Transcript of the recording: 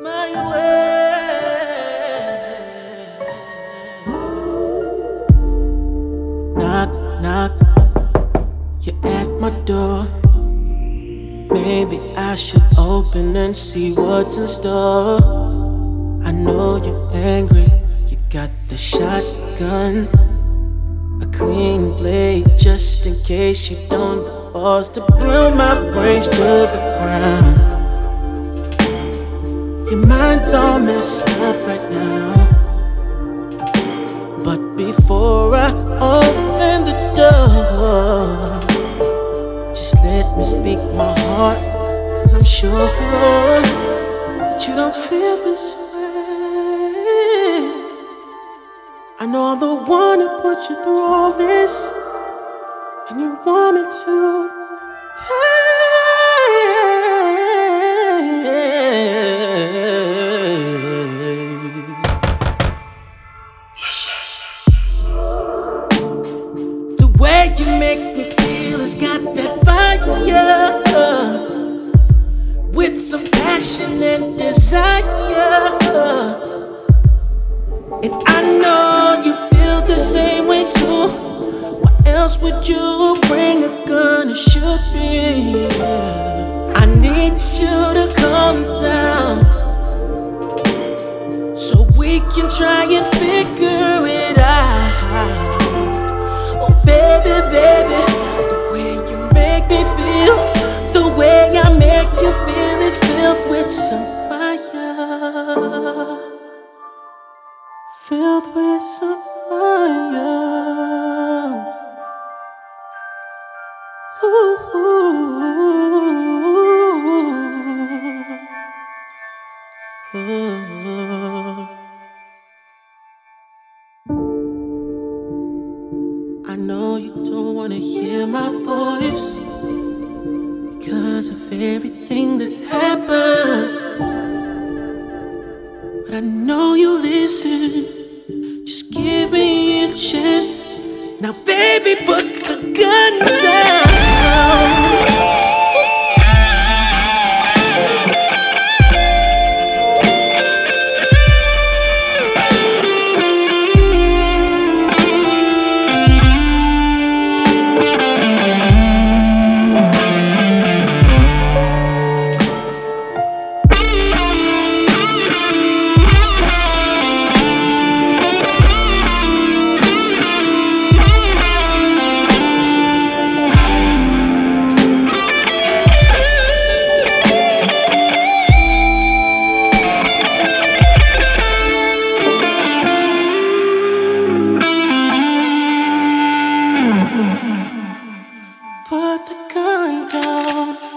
my way. Knock, knock, you're at my door. Maybe I should open and see what's in store. I know you're angry, you got the shotgun. A clean blade just in case you don't. The balls to blow my brains to the ground. Your mind's all messed up right now. But before I open the door, just let me speak my heart. Cause I'm sure that you don't feel this way. I know I'm the one who put you through all this, and you want me to. You make me feel has got that fire with some passion and desire. And I know you feel the same way too. Why else would you bring a gun and shoot me? I need you to calm down so we can try and figure it I know you don't wanna hear my voice because of everything that's happened. But I know you listen. Just give me a chance. Now, baby, put the gun down. Put the gun down.